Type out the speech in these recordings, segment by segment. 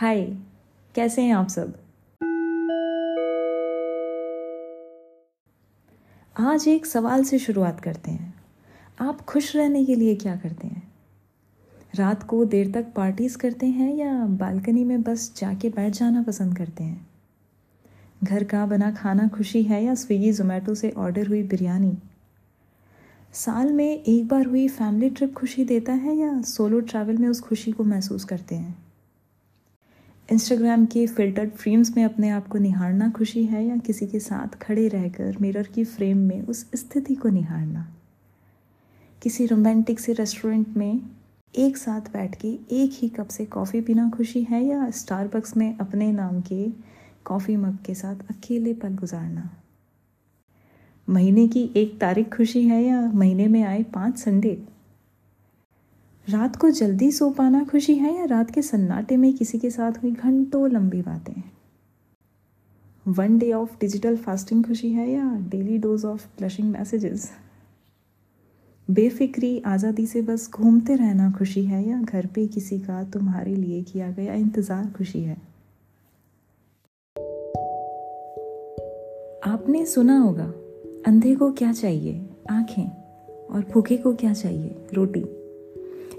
हाय, कैसे हैं आप सब? आज एक सवाल से शुरुआत करते हैं। आप खुश रहने के लिए क्या करते हैं? रात को देर तक पार्टीज़ करते हैं या बालकनी में बस जाके बैठ जाना पसंद करते हैं? घर का बना खाना खुशी है या स्विगी जोमेटो से ऑर्डर हुई बिरयानी? साल में एक बार हुई फैमिली ट्रिप खुशी देता है या सोलो ट्रैवल में उस खुशी को महसूस करते हैं? इंस्टाग्राम के फिल्टर्ड फ्रेम्स में अपने आप को निहारना खुशी है या किसी के साथ खड़े रहकर मिरर की फ्रेम में उस स्थिति को निहारना? किसी रोमांटिक से रेस्टोरेंट में एक साथ बैठ के एक ही कप से कॉफ़ी पीना खुशी है या स्टारबक्स में अपने नाम के कॉफ़ी मग के साथ अकेले पल गुजारना? महीने की एक तारीख खुशी है या महीने में आए पाँच संडे? रात को जल्दी सो पाना खुशी है या रात के सन्नाटे में किसी के साथ हुई घंटों लंबी बातें? One day of digital fasting खुशी है या daily dose of flushing messages बेफिक्री आज़ादी से बस घूमते रहना खुशी है या घर पे किसी का तुम्हारे लिए किया गया इंतज़ार खुशी है? आपने सुना होगा, अंधे को क्या चाहिए? आँखें और भूखे को क्या चाहिए? रोटी।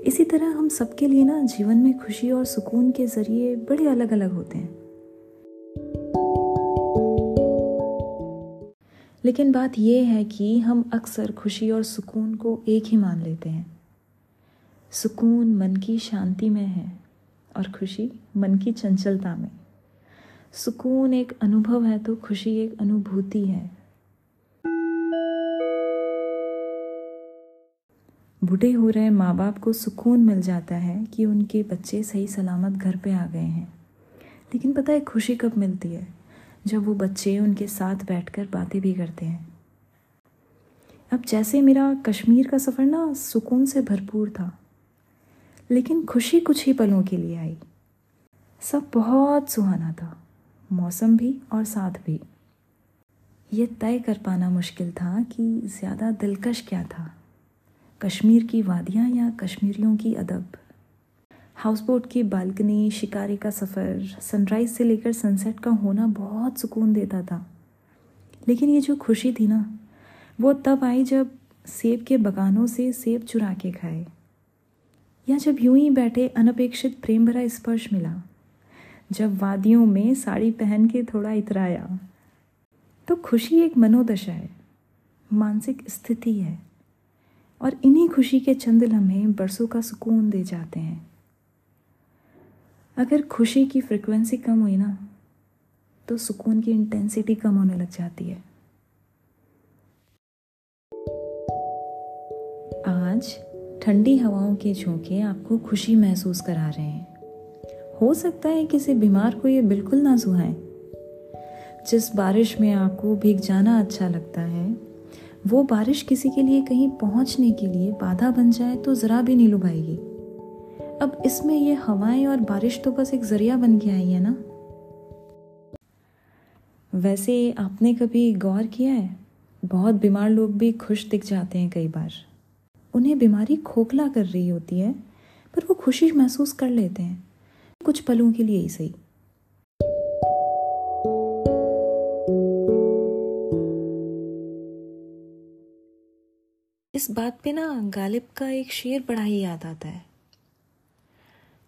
इसी तरह हम सबके लिए ना जीवन में खुशी और सुकून के ज़रिए बड़े अलग अलग होते हैं। लेकिन बात यह है कि हम अक्सर खुशी और सुकून को एक ही मान लेते हैं। सुकून मन की शांति में है और खुशी मन की चंचलता में। सुकून एक अनुभव है तो खुशी एक अनुभूति है। बूढ़े हो रहे माँ बाप को सुकून मिल जाता है कि उनके बच्चे सही सलामत घर पे आ गए हैं। लेकिन पता है, खुशी कब मिलती है? जब वो बच्चे उनके साथ बैठकर बातें भी करते हैं। अब जैसे मेरा कश्मीर का सफ़र ना सुकून से भरपूर था, लेकिन खुशी कुछ ही पलों के लिए आई। सब बहुत सुहाना था, मौसम भी और साथ भी। ये तय कर पाना मुश्किल था कि ज़्यादा दिलकश क्या था। कश्मीर की वादियाँ या कश्मीरियों की अदब? हाउस बोट की बालकनी, शिकारी का सफ़र सनराइज़ से लेकर सनसेट का होना बहुत सुकून देता था। लेकिन ये जो खुशी थी ना, वो तब आई जब सेब के बगानों से सेब चुरा के खाए। या जब यूँ ही बैठे अनपेक्षित प्रेम भरा स्पर्श मिला, जब वादियों में साड़ी पहन के थोड़ा इतराया। तो खुशी एक मनोदशा है, मानसिक स्थिति है। और इन्हीं खुशी के चंद लम्हे बरसों का सुकून दे जाते हैं। अगर खुशी की फ्रिक्वेंसी कम हुई ना तो सुकून की इंटेंसिटी कम होने लग जाती है। आज ठंडी हवाओं के झोंके आपको खुशी महसूस करा रहे हैं। हो सकता है किसी बीमार को ये बिल्कुल ना सुहाए। जिस बारिश में आपको भीग जाना अच्छा लगता है वो बारिश किसी के लिए कहीं पहुँचने के लिए बाधा बन जाए तो ज़रा भी नहीं लुभाएगी। अब इसमें ये हवाएँ और बारिश तो बस एक ज़रिया बन के आई है ना? वैसे आपने कभी गौर किया है? बहुत बीमार लोग भी खुश दिख जाते हैं कई बार। उन्हें बीमारी खोखला कर रही होती है, पर वो खुशी महसूस कर लेते हैं। कुछ पलों के लिए ही सही। इस बात पे ना गालिब का एक शेर बड़ा ही याद आता है।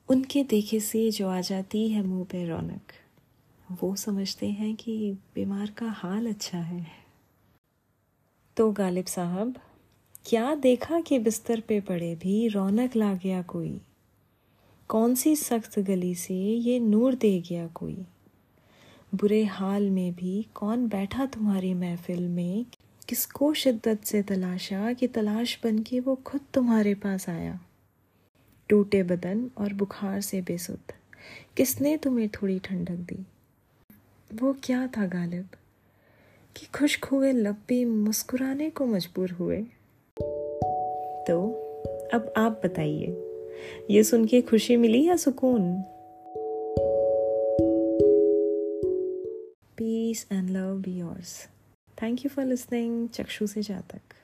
उनके देखे से जो आ जाती है मुँह पे रौनक, वो समझते हैं कि बीमार का हाल अच्छा है। तो गालिब साहब, क्या देखा कि बिस्तर पे पड़े भी रौनक ला गया कोई? कौन सी सख्त गली से ये नूर दे गया कोई? बुरे हाल में भी कौन बैठा तुम्हारी महफिल में? किसको शिद्दत से तलाशा कि तलाश बन के वो खुद तुम्हारे पास आया? टूटे बदन और बुखार से बेसुध। किसने तुम्हें थोड़ी ठंडक दी? वो क्या था गालिब? कि खुश्क हुए लब भी मुस्कुराने को मजबूर हुए। तो अब आप बताइए, ये सुन के खुशी मिली या सुकून? Peace and love be yours thank you for listening चक्षु से जातक